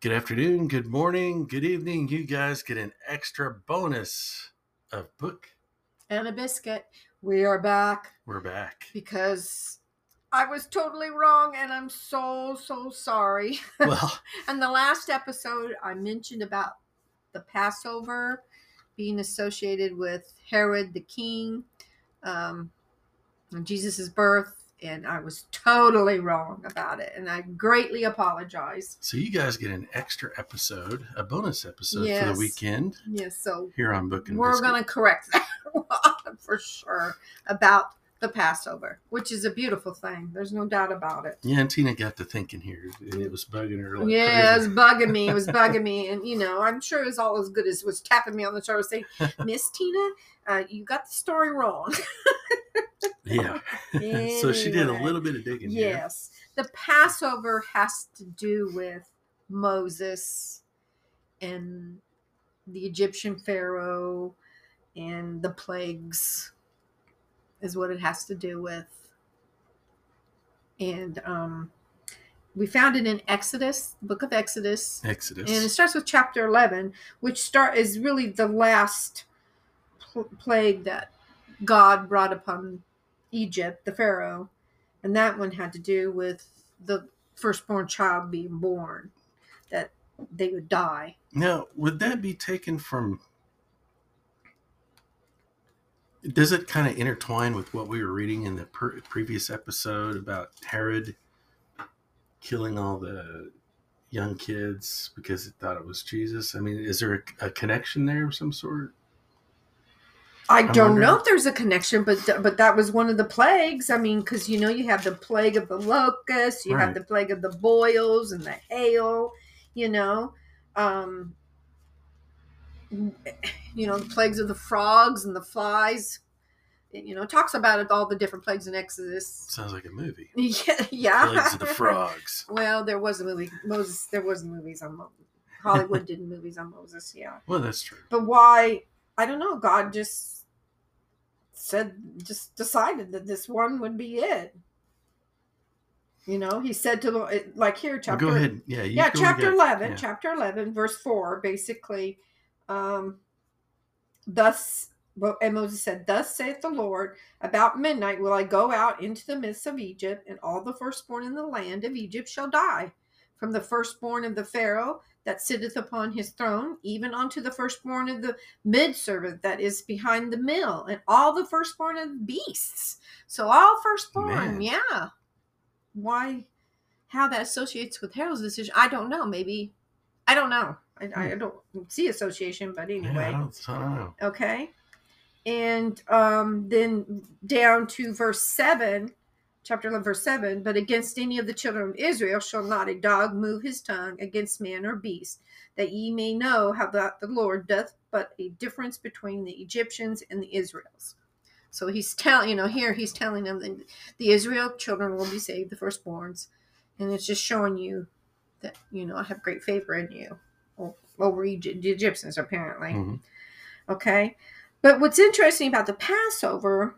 Good afternoon, good morning, good evening. You guys get an extra bonus of book. and a biscuit. We are back We're back. because I was totally wrong and I'm so, so sorry. Well, And the last episode, I mentioned about the Passover being associated with Herod the king, um, and Jesus' birth, and I was totally wrong about it. And I greatly apologize. so you guys get an extra episode, a bonus episode for the weekend Yes, so here on Book and we're going to correct that for sure about the Passover, which is a beautiful thing. There's no doubt about it. Yeah, and Tina got to thinking here, and it was bugging her like yeah, it was bugging me. It was bugging me, and you know, I'm sure it was all as good as was tapping me on the shoulder saying, "Miss Tina, uh, you got the story wrong." Yeah. so she did a little bit of digging. here. Yes, the Passover has to do with Moses and the Egyptian Pharaoh and the plagues, is what it has to do with. And um, we found it in Exodus, the book of Exodus, Exodus. and it starts with chapter 11 which start is really the last pl- plague that god brought upon egypt the pharaoh and that one had to do with the firstborn child being born that they would die Now, would that be taken from? Does it kind of intertwine with what we were reading in the per- previous episode about Herod killing all the young kids because he thought it was Jesus? I mean, is there a, a connection there of some sort? I I'm don't know if there's a connection but but that was one of the plagues i mean because you know you have the plague of the locusts you Right. have the plague of the boils and the hail you know um you know the plagues of the frogs and the flies It, you know talks about it all the different plagues in exodus Sounds like a movie. yeah yeah Plagues of the frogs. well there was a movie moses there was movies on hollywood did movies on moses yeah Well, that's true. but why i don't know god just said just decided that this one would be it you know he said to the like here Well, chapter go ahead. Yeah. Yeah chapter 11 Yeah. chapter 11 verse 4 basically um thus well, and Moses said, Thus saith the Lord, about midnight will I go out into the midst of Egypt, and all the firstborn in the land of Egypt shall die, from the firstborn of the Pharaoh that sitteth upon his throne, even unto the firstborn of the maidservant that is behind the mill, and all the firstborn of the beasts. So all firstborn, Man. yeah. Why, how that associates with Harold's decision, I don't know. Maybe, I don't know. I, I don't see association, but Hmm. Yeah, anyway. Don't, I don't know. Okay. And um, then down to verse 7, chapter 11, verse 7 But against any of the children of Israel shall not a dog move his tongue against man or beast, that ye may know how that the Lord doth but a difference between the Egyptians and the Israels. So he's telling, you know, here he's telling them that the Israel children will be saved, the firstborns. And it's just showing you that, you know, I have great favor in you over Egypt, the Egyptians, apparently. Mhm. Okay. But what's interesting about the Passover,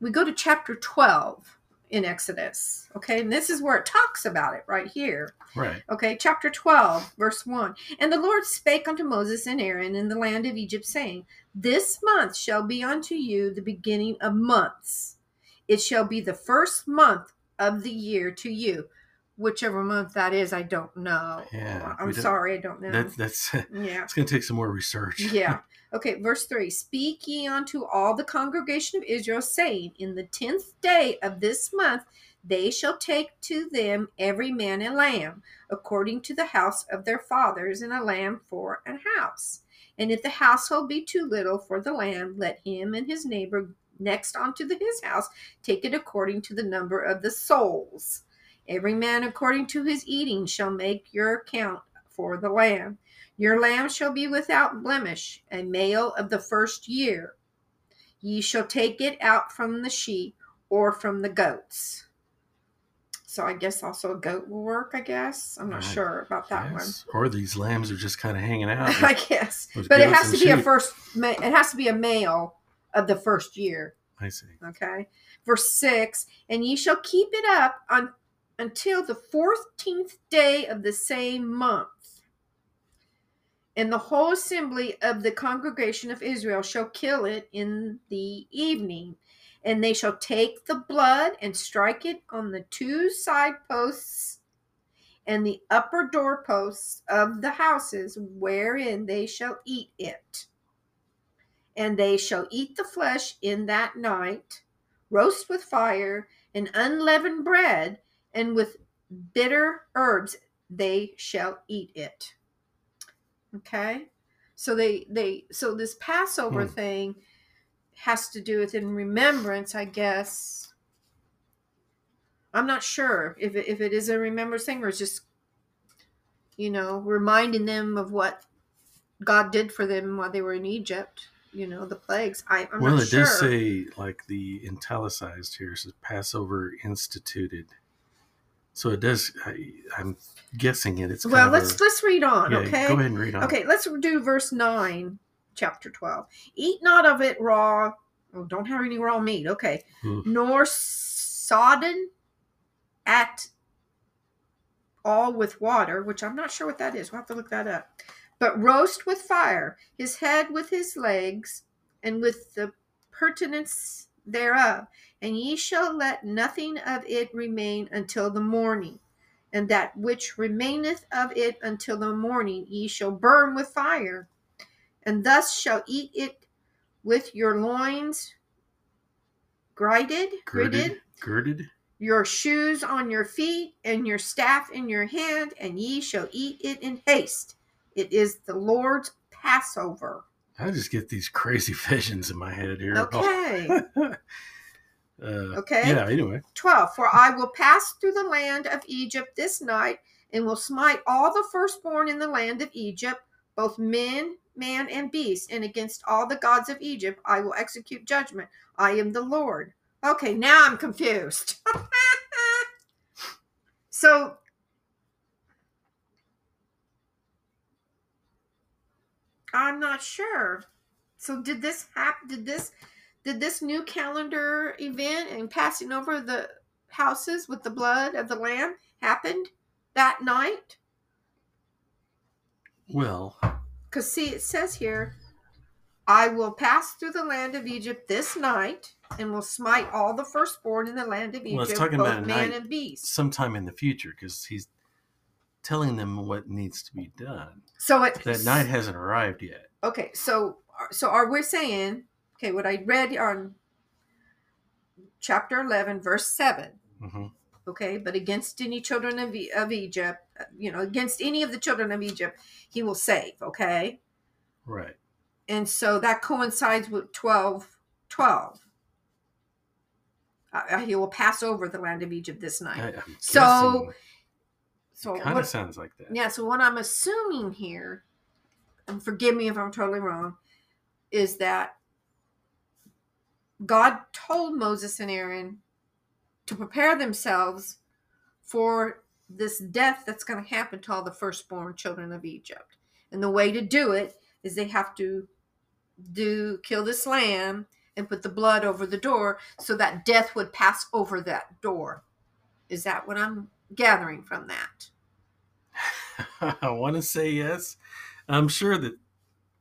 we go to chapter 12 in Exodus. Okay. And this is where it talks about it right here. Right. Okay. Chapter 12, verse 1. And the Lord spake unto Moses and Aaron in the land of Egypt, saying, This month shall be unto you the beginning of months. It shall be the first month of the year to you. Whichever month that is, I don't know. Yeah, I'm sorry, I don't know. That's that's. yeah. It's going to take some more research. Yeah. Okay, verse 3 Speak ye unto all the congregation of Israel, saying, In the tenth day of this month they shall take to them every man a lamb, according to the house of their fathers, and a lamb for an house. And if the household be too little for the lamb, let him and his neighbor next unto his house take it according to the number of the souls. Every man according to his eating shall make your account for the lamb. Your lamb shall be without blemish, a male of the first year. Ye shall take it out from the sheep or from the goats. So I guess also a goat will work, I guess. I'm not Right. sure about that Yes. Or these lambs are just kind of hanging out. one. I guess. But it has to be a first it has to be a male of the first year. I see. Okay. Verse 6 And ye shall keep it up on until the fourteenth day of the same month. And the whole assembly of the congregation of Israel shall kill it in the evening. And they shall take the blood and strike it on the two side posts and the upper doorposts of the houses wherein they shall eat it. And they shall eat the flesh in that night, roast with fire, and unleavened bread, and with bitter herbs they shall eat it. Okay? So they they so this Passover Hmm. thing has to do with in remembrance, I guess. I'm not sure if it, if it is a remembrance thing or it's just you know, reminding them of what God did for them while they were in Egypt, you know, the plagues. I, I'm well, not it sure. does say like the italicized here says Passover instituted. So it does. I, I'm guessing it. It's well, let's a- let's read on, yeah, okay? Go ahead and read on. Okay, let's do verse 9, chapter 12. Eat not of it raw. Oh, don't have any raw meat. Okay. Oof. Nor sodden at all with water, which I'm not sure what that is. We'll have to look that up. But roast with fire, his head with his legs, and with the purtenance thereof. And ye shall let nothing of it remain until the morning. And that which remaineth of it until the morning ye shall burn with fire. And thus shall eat it with your loins grided, Girded, girded. your shoes on your feet, and your staff in your hand, and ye shall eat it in haste. It is the Lord's Passover. I just get these crazy visions in my head here. Okay. uh, Okay. Yeah. Anyway. 12 For I will pass through the land of Egypt this night, and will smite all the firstborn in the land of Egypt, both men, man, and beast, and against all the gods of Egypt I will execute judgment. I am the Lord. Okay, now I'm confused. so I'm not sure. So did this happen? Did this did this new calendar event and passing over the houses with the blood of the lamb happened that night? Well, Because see, it says here, I will pass through the land of Egypt this night and will smite all the firstborn in the land of Egypt, Well, it's talking both about man night. and beast. sometime in the future, because he's telling them what needs to be done. So it That night hasn't arrived yet. Okay, so so are we saying okay? What I read on chapter eleven, verse seven. hmm okay but against any children of, of egypt uh, you know against any of the children of egypt he will save okay Right. and so that coincides with 12 12 uh, he will pass over the land of egypt this night I, So- so kind of sounds like that. yeah so what i'm assuming here and forgive me if i'm totally wrong is that god told moses and aaron to prepare themselves for this death that's going to happen to all the firstborn children of egypt and the way to do it is they have to do kill this lamb and put the blood over the door so that death would pass over that door is that what i'm gathering from that I want to say yes. I'm sure that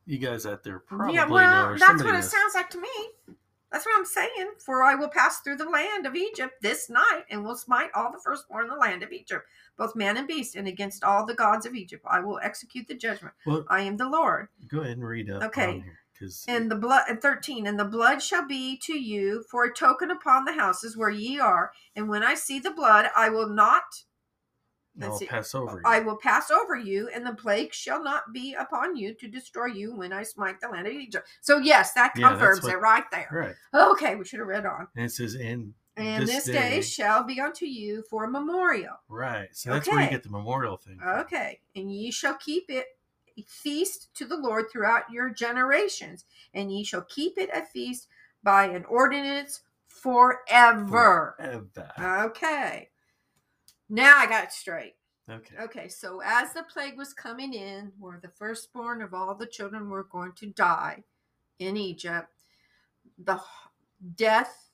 you guys out there probably yeah, know, well, or that's what it sounds like to me. That's what I'm saying. For I will pass through the land of Egypt this night, and will smite all the firstborn in the land of Egypt, both man and beast, and against all the gods of Egypt I will execute the judgment. Well, I am the Lord. go ahead and read up Okay. Because And the blood, and thirteen, and the blood shall be to you for a token upon the houses where ye are. And when I see the blood, I will not I'll see. pass over. I you. will pass over you, and the plague shall not be upon you to destroy you when I smite the land of Egypt. So yes, that Yeah, confirms what- it right there. Right. Okay, we should have read on. And it says, and And this, day, shall be unto you for a memorial. right. So that's where you Okay. get the memorial thing. from. Okay, and ye shall keep it feast to the Lord throughout your generations, and ye shall keep it a feast by an ordinance forever. Forever. Okay, now I got it straight. Okay. Okay, so as the plague was coming in, where the firstborn of all the children were going to die in Egypt, the death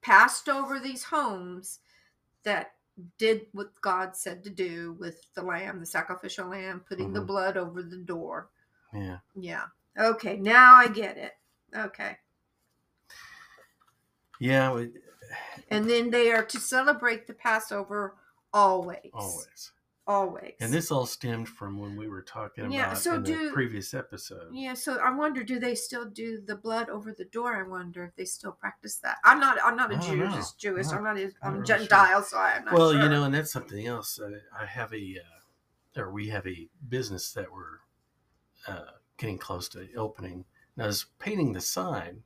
passed over these homes that did what God said to do with the lamb, the sacrificial lamb, putting the Mhm. blood over the door. Yeah. Yeah. Okay, now I get it. Okay. Yeah. We, And then they are to celebrate the Passover always. always. Always. And this all stemmed from when we were talking Yeah, about so in do- the previous episode. Yeah, so I wonder, do they still do the blood over the door? I wonder if they still practice that. I'm not. I'm not a I Jew. know. Just Jewish. No, I'm not. A, I'm Gentile, so I'm not. well, sure. you know, and that's something else. Uh, I have a, uh, or we have a business that we're uh, getting close to opening. And I was painting the sign,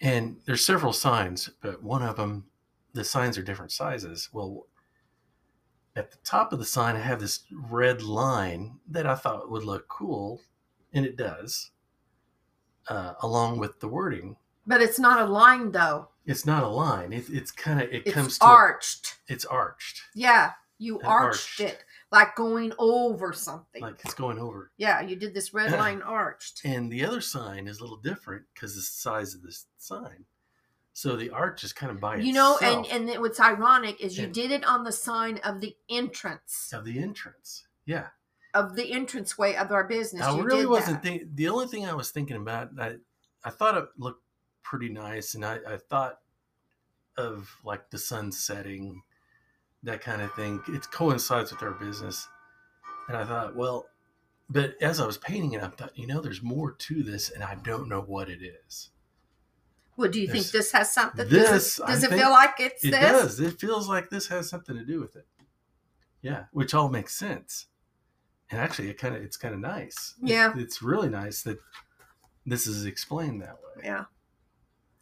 and there's several signs, but one of them, the signs are different sizes. Well, at the top of the sign, I have this red line that I thought would look cool, and it does, uh, along with the wording. But it's not a line though. It's not a line. It, it's kind of it It's comes to a- arched. it's arched. yeah, you arched, arched. it like going over something. like it's going over. yeah, you did this red line arched. And the other sign is a little different because the size of this sign. So the arch is kind of by You know, itself and and it, what's ironic is you And- did it on the sign of the entrance of the entrance. Yeah, of the entranceway of our business. I you really wasn't thinking. The only thing I was thinking about, I I thought it looked pretty nice, and I I thought of like the sun setting, that kind of thing. It coincides with our business, and I thought, well, but as I was painting it, I thought, you know, there's more to this, and I don't know what it is. Well, do you think This- has something? this, does it, does it feel like it's It this? does. It feels like this has something to do with it. Yeah, which all makes sense. And actually, it kind of it's kind of nice. It- Yeah. it's really nice that this is explained that way. Yeah.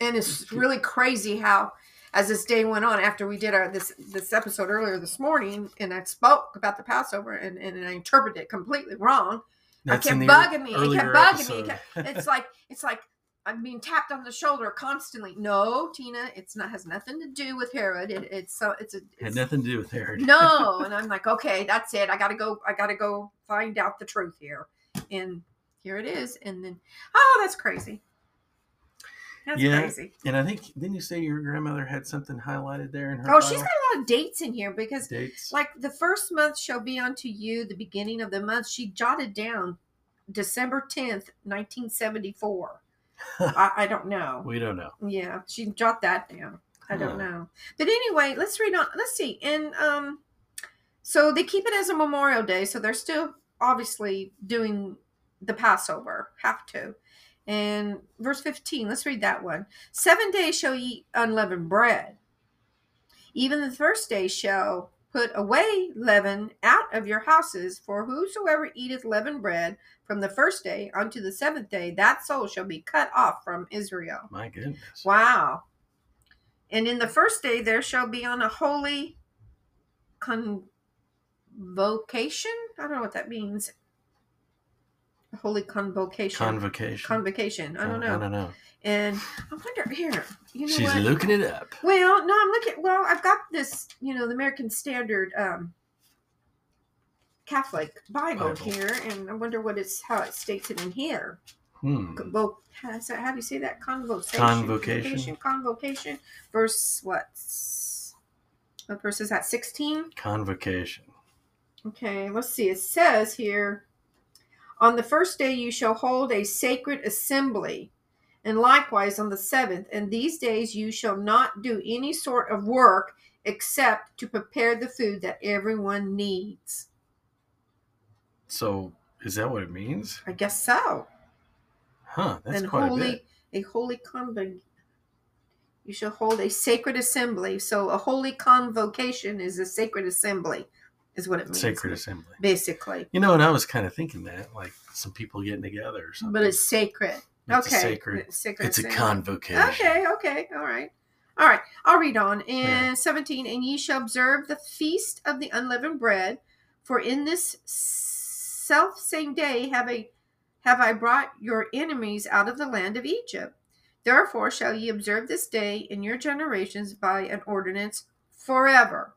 And it's It's really crazy how as this day went on after we did our this this episode earlier this morning and I spoke about the Passover and, and I interpreted it completely wrong. That's kept bugging me. It kept bugging me. It episode. It's like it's like I'm being tapped on the shoulder constantly. No, Tina, it's not has nothing to do with Herod. It, it's so it's a had nothing to do with Herod. no and i'm like okay that's it i gotta go i gotta go find out the truth here and here it is and then oh that's crazy that's Yeah. crazy And I think didn't you say your grandmother had something highlighted there in her? oh she's got a lot of dates in here because dates. like the first month shall be unto you the beginning of the month she jotted down december 10th 1974 I, I don't know we don't know. Yeah, she jot that down. I don't know. But anyway, let's read on. Let's see. And um, so they keep it as a Memorial Day, so they're still obviously doing the Passover. Have to. And verse 15, let's read that one. Seven days shall ye unleavened bread. Even the first day shall put away leaven out of your houses, for whosoever eateth leavened bread from the first day unto the seventh day, that soul shall be cut off from Israel. My goodness. Wow. And in the first day there shall be on a holy convocation. I don't know what that means. Holy convocation. Convocation. convocation. I don't know. I don't know. And I wonder here. You know She's what? looking it up. well, no, I'm looking. Well, I've got this. You know, the American Standard um, Catholic Bible, Bible. here, and I wonder what it's how it states it in here. Hmm. Convo- how, that- how do you say that? Convocation. Convocation. Convocation. Verse what? What verse is that? 16? Convocation. Okay, let's see. It says here On the first day you shall hold a sacred assembly, and likewise on the seventh. And these days you shall not do any sort of work except to prepare the food that everyone needs. So is that what it means? I guess so. Huh. That's and quite a holy bit. a holy convent you shall hold a sacred assembly so a holy convocation is a sacred assembly is what it means Sacred assembly. basically You know, and I was kind of thinking that, like some people getting together or something. but it's sacred It's okay sacred. It's, sacred It's a convocation. okay okay all right all right i'll read on in Yeah. 17 and ye shall observe the feast of the unleavened bread for in this self same day have a have I brought your enemies out of the land of Egypt. Therefore shall ye observe this day in your generations by an ordinance forever.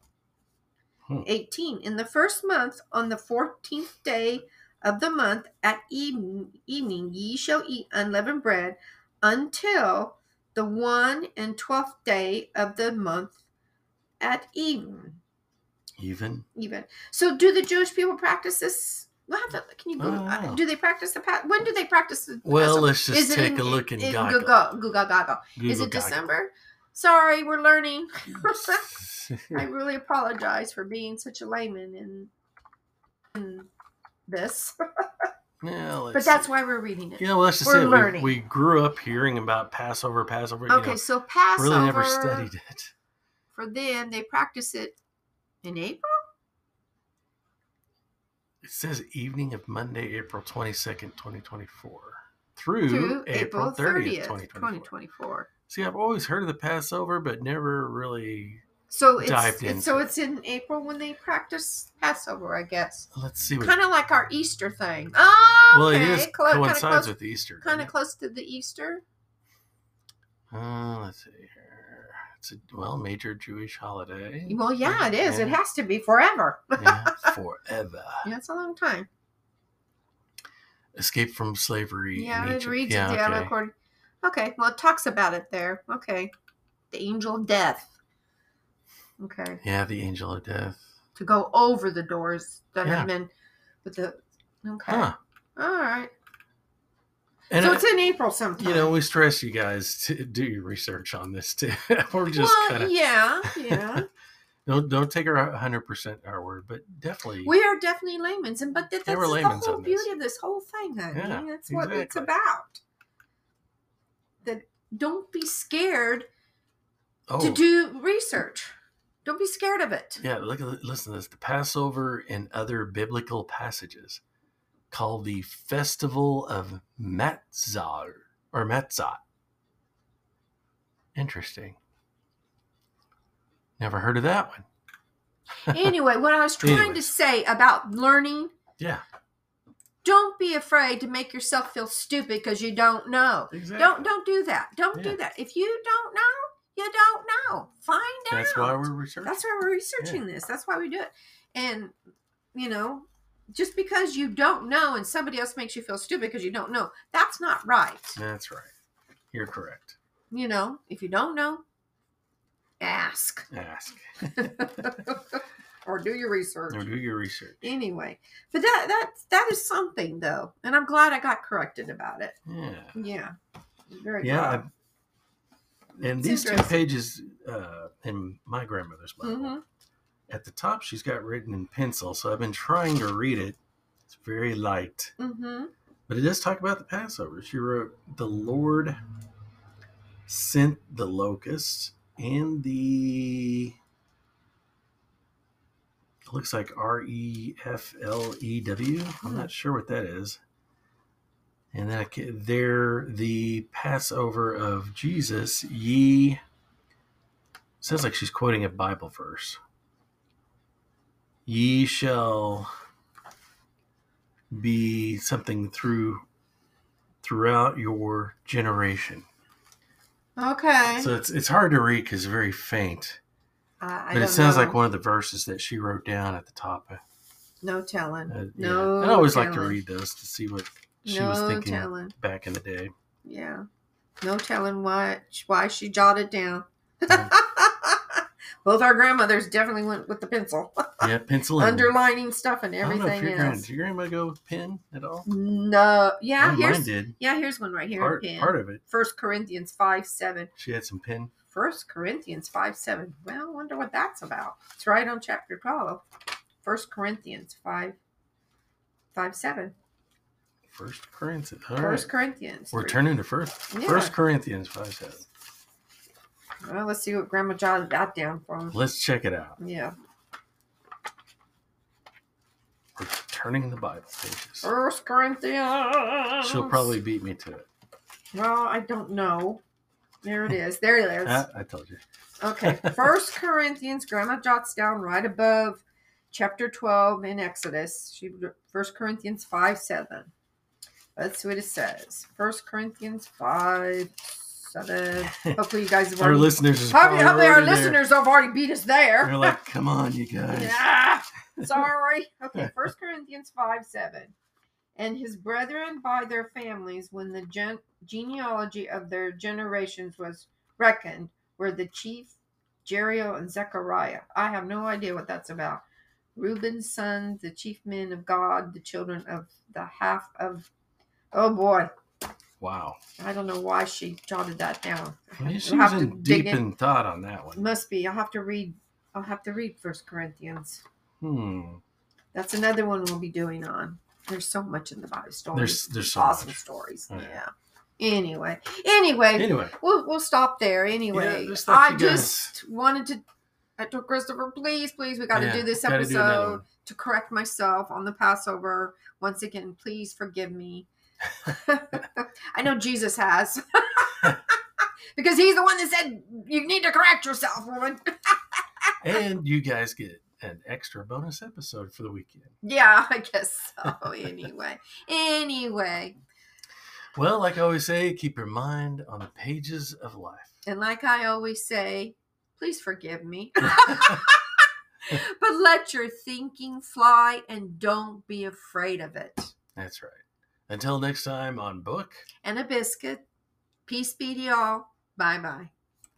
Hmm. 18. In the first month, on the fourteenth day of the month, at evening, evening ye shall eat unleavened bread until the one and twelfth day of the month at even. Even. Even. So, do the Jewish people practice this? We'll have to, can you go? Uh, do they practice the pa- When do they practice the Well, Passover? let's just Is it take in- a look and in goggle. Google. Is it. December? Sorry, we're learning. I really apologize for being such a layman in, in this, yeah, but that's see. why we're reading it. Yeah, well, let's just we're say learning. we, we grew up hearing about Passover, Passover. you Okay, know, so Passover really never studied it. for them, they practice it in April. It says evening of Monday, April 22nd, 2024 through, through April, April 30th, 30th, 2024. 2024. See, I've always heard of the Passover, but never really. So it's, so it's in April when they practice Passover, I guess. Let's see. Kind of like our Easter thing. Oh, well, okay. it is Clo- coincides close, with Easter. kind of close to the Easter. Uh, let's see here. It's a well major Jewish holiday. Well, yeah, it is. It has to be forever. yeah, forever. Yeah, it's a long time. Escape from slavery. Yeah, it reads yeah, it down okay. according. Okay, well, it talks about it there. Okay, the angel of death. Okay, Yeah, the angel of death. to go over the doors that Yeah. have been with the. Okay, Huh. all right. And so I- it's in April sometime. you know, we stress you guys to do your research on this too. We're just well, kind of yeah, yeah. don't don't take our hundred percent our word, but definitely we are definitely laymen's, and but that, that's the whole on this. beauty of this whole thing, honey. Yeah, that's what it's about. Don't be scared oh to do research. Don't be scared of it. yeah. Look at listen to this. The Passover and other biblical passages called the Festival of Matzah or Matzah. Interesting. Never heard of that one. anyway, what I was trying to say about learning, Yeah, don't be afraid to make yourself feel stupid because you don't know. exactly. Don't don't do that. Don't Yeah. do that. If you don't know, you don't know. Find out. That's why we're researching. That's why we're researching this. That's why we do it. And you know, just because you don't know and somebody else makes you feel stupid because you don't know, that's not right. That's right. You're correct. You know, if you don't know, ask Ask or do your research. or do your research. Anyway, but that that that is something though, and I'm glad I got corrected about it. Yeah. Yeah, very good. Yeah. I- and It's these two pages uh, in my grandmother's Bible, Mhm. at the top, she's got written in pencil. So I've been trying to read it. It's very light, Mm-hmm. but it does talk about the Passover. She wrote, The Lord sent the locusts and the. It looks like R E F L E W. I'm not sure what that is. And then I they're the Passover of Jesus. Ye sounds like she's quoting a Bible verse. Ye shall be something through throughout your generation. Okay. So it's it's hard to read because it's very faint. But it sounds know. like one of the verses that she wrote down at the top. no telling. Uh, yeah. no, I always like to read those to see what she no was thinking telling. back in the day. Yeah, no telling what why she jotted down. Mhm. Both our grandmothers definitely went with the pencil, Yeah, pencil and underlining stuff and I don't know if everything your grand, did your grandma go with pen at all? No, yeah, Oh, mine here's did. yeah, here's one right here. Part, in pen. part of it. First Corinthians five seven. She had some pen. First Corinthians five seven. Well, I wonder what that's about. It's right on chapter twelve. First Corinthians five five seven. First Corinthians. All First right. Corinthians. We're three. turning to first. Yeah. First Corinthians five seven. Well, let's see what Grandma jotted that down for him. Let's check it out. Yeah. We're turning the Bible pages. First Corinthians. She'll probably beat me to it. Well, I don't know. There it is. There it is. I told you. Okay. First Corinthians. Grandma jots down right above chapter twelve in Exodus. She First Corinthians five seven. Let's see what it says. First Corinthians five seven. Hopefully you guys have Our already. listeners is Hopefully, our there. listeners have already beat us there. They're like, come on, you guys. Yeah. Sorry. Okay, First Corinthians 5 7. And his brethren by their families, when the gen- genealogy of their generations was reckoned, were the chief Jerio and Zechariah. I have no idea what that's about. Reuben's sons, the chief men of God, the children of the half of. Oh boy, Wow. I don't know why she jotted that down. She was in deep in thought on that one. Must be. I'll have to read. I'll have to read First Corinthians. Hmm. That's another one we'll be doing on. There's so much in the Bible stories. There's there's so awesome much. stories. Oh, Yeah. yeah. Anyway, anyway, Anyway, we'll we'll stop there. Anyway, Yeah, I guys- just wanted to. I told Christopher, please, please, we got to oh, Yeah, do this gotta do episode to correct myself on the Passover. Once again, please forgive me. I know Jesus has. because he's the one that said you need to correct yourself, woman. and you guys get an extra bonus episode for the weekend. yeah, I guess so. Anyway, anyway, Well, like I always say, keep your mind on the pages of life. and like I always say, please forgive me. but let your thinking fly and don't be afraid of it. That's right. Until next time on Book. And a biscuit. Peace be to y'all. Bye bye.